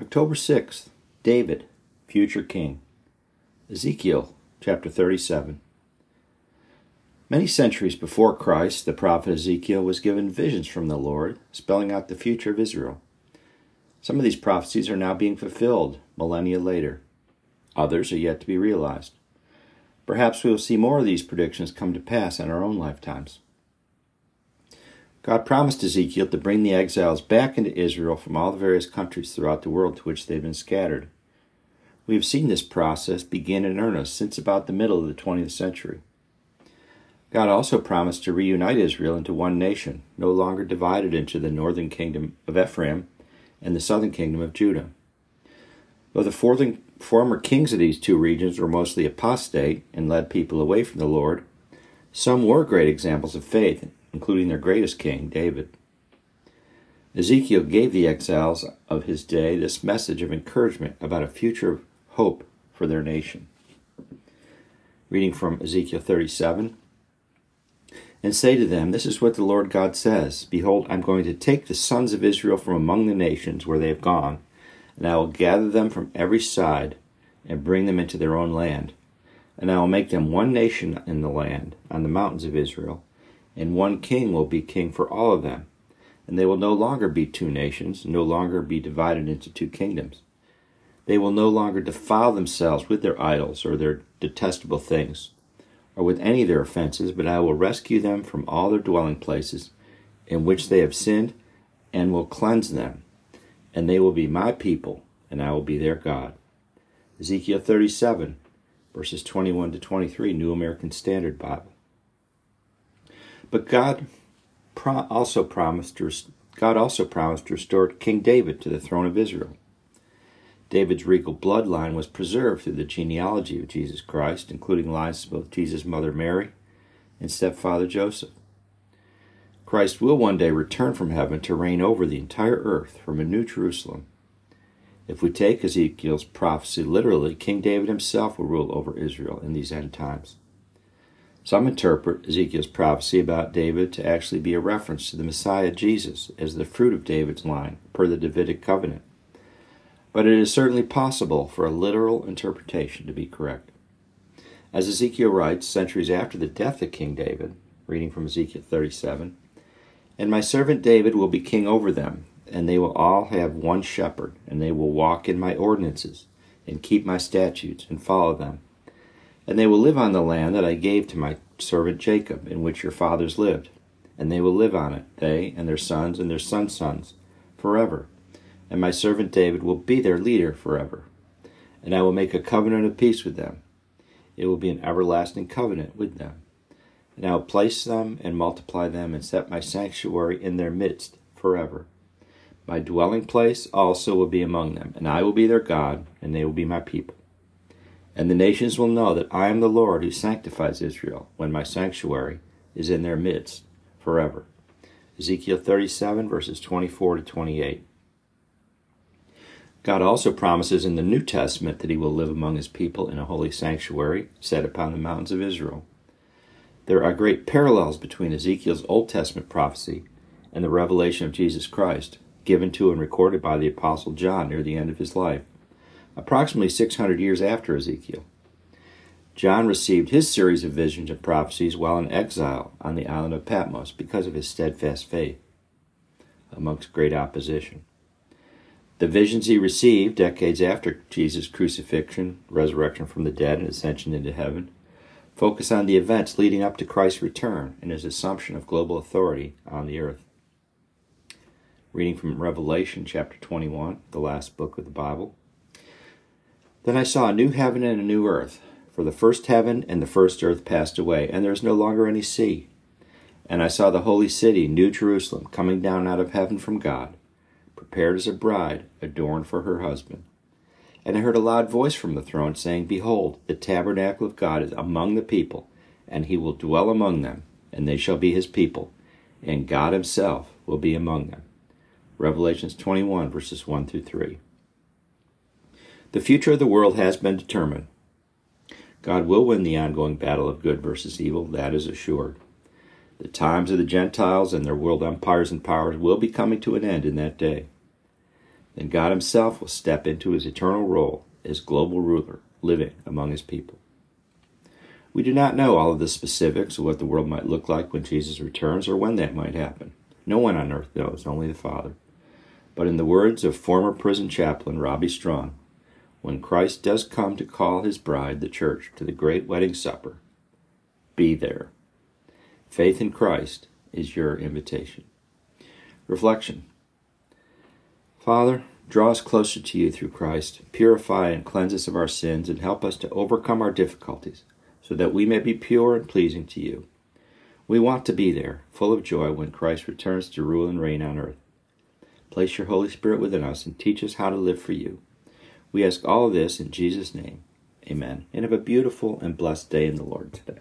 October 6th, David, future king. Ezekiel chapter 37. Many centuries before Christ, the prophet Ezekiel was given visions from the Lord, spelling out the future of Israel. Some of these prophecies are now being fulfilled millennia later. Others are yet to be realized. Perhaps we will see more of these predictions come to pass in our own lifetimes. God promised Ezekiel to bring the exiles back into Israel from all the various countries throughout the world to which they had been scattered. We have seen this process begin in earnest since about the middle of the 20th century. God also promised to reunite Israel into one nation, no longer divided into the northern kingdom of Ephraim and the southern kingdom of Judah. Though the former kings of these two regions were mostly apostate and led people away from the Lord, some were great examples of faith, including their greatest king, David. Ezekiel gave the exiles of his day this message of encouragement about a future of hope for their nation. Reading from Ezekiel 37 and say to them, This is what the Lord God says Behold, I'm going to take the sons of Israel from among the nations where they have gone, and I will gather them from every side and bring them into their own land. And I will make them one nation in the land, on the mountains of Israel, and one king will be king for all of them. And they will no longer be two nations, no longer be divided into two kingdoms. They will no longer defile themselves with their idols or their detestable things or with any of their offenses, but I will rescue them from all their dwelling places in which they have sinned, and will cleanse them. And they will be my people, and I will be their God. Ezekiel 37, verses 21 to 23, New American Standard Bible. But God also promised to, God also promised to restore King David to the throne of Israel. David's regal bloodline was preserved through the genealogy of Jesus Christ, including lines of both Jesus' mother Mary and stepfather Joseph. Christ will one day return from heaven to reign over the entire earth from a new Jerusalem. If we take Ezekiel's prophecy literally, King David himself will rule over Israel in these end times. Some interpret Ezekiel's prophecy about David to actually be a reference to the Messiah Jesus as the fruit of David's line per the Davidic covenant but it is certainly possible for a literal interpretation to be correct. As Ezekiel writes centuries after the death of King David, reading from Ezekiel 37, And my servant David will be king over them, and they will all have one shepherd, and they will walk in my ordinances, and keep my statutes, and follow them. And they will live on the land that I gave to my servant Jacob, in which your fathers lived, and they will live on it, they and their sons and their sons' sons, forever and my servant David will be their leader forever. And I will make a covenant of peace with them. It will be an everlasting covenant with them. And I will place them and multiply them and set my sanctuary in their midst forever. My dwelling place also will be among them, and I will be their God, and they will be my people. And the nations will know that I am the Lord who sanctifies Israel, when my sanctuary is in their midst forever. Ezekiel 37, verses 24 to 28. God also promises in the New Testament that he will live among his people in a holy sanctuary set upon the mountains of Israel. There are great parallels between Ezekiel's Old Testament prophecy and the revelation of Jesus Christ, given to and recorded by the Apostle John near the end of his life, approximately 600 years after Ezekiel. John received his series of visions and prophecies while in exile on the island of Patmos because of his steadfast faith amongst great opposition. The visions he received decades after Jesus' crucifixion, resurrection from the dead, and ascension into heaven focus on the events leading up to Christ's return and his assumption of global authority on the earth. Reading from Revelation chapter 21, the last book of the Bible. Then I saw a new heaven and a new earth, for the first heaven and the first earth passed away, and there is no longer any sea. And I saw the holy city, New Jerusalem, coming down out of heaven from God prepared as a bride adorned for her husband. And I heard a loud voice from the throne saying, Behold, the tabernacle of God is among the people, and he will dwell among them, and they shall be his people, and God himself will be among them. Revelations 21, verses 1 through 3. The future of the world has been determined. God will win the ongoing battle of good versus evil, that is assured. The times of the Gentiles and their world empires and powers will be coming to an end in that day. Then God Himself will step into His eternal role as global ruler, living among His people. We do not know all of the specifics of what the world might look like when Jesus returns or when that might happen. No one on earth knows, only the Father. But in the words of former prison chaplain Robbie Strong, when Christ does come to call his bride, the church, to the great wedding supper, be there. Faith in Christ is your invitation. Reflection Father, draw us closer to you through Christ, purify and cleanse us of our sins, and help us to overcome our difficulties, so that we may be pure and pleasing to you. We want to be there, full of joy, when Christ returns to rule and reign on earth. Place your Holy Spirit within us and teach us how to live for you. We ask all this in Jesus' name. Amen. And have a beautiful and blessed day in the Lord today.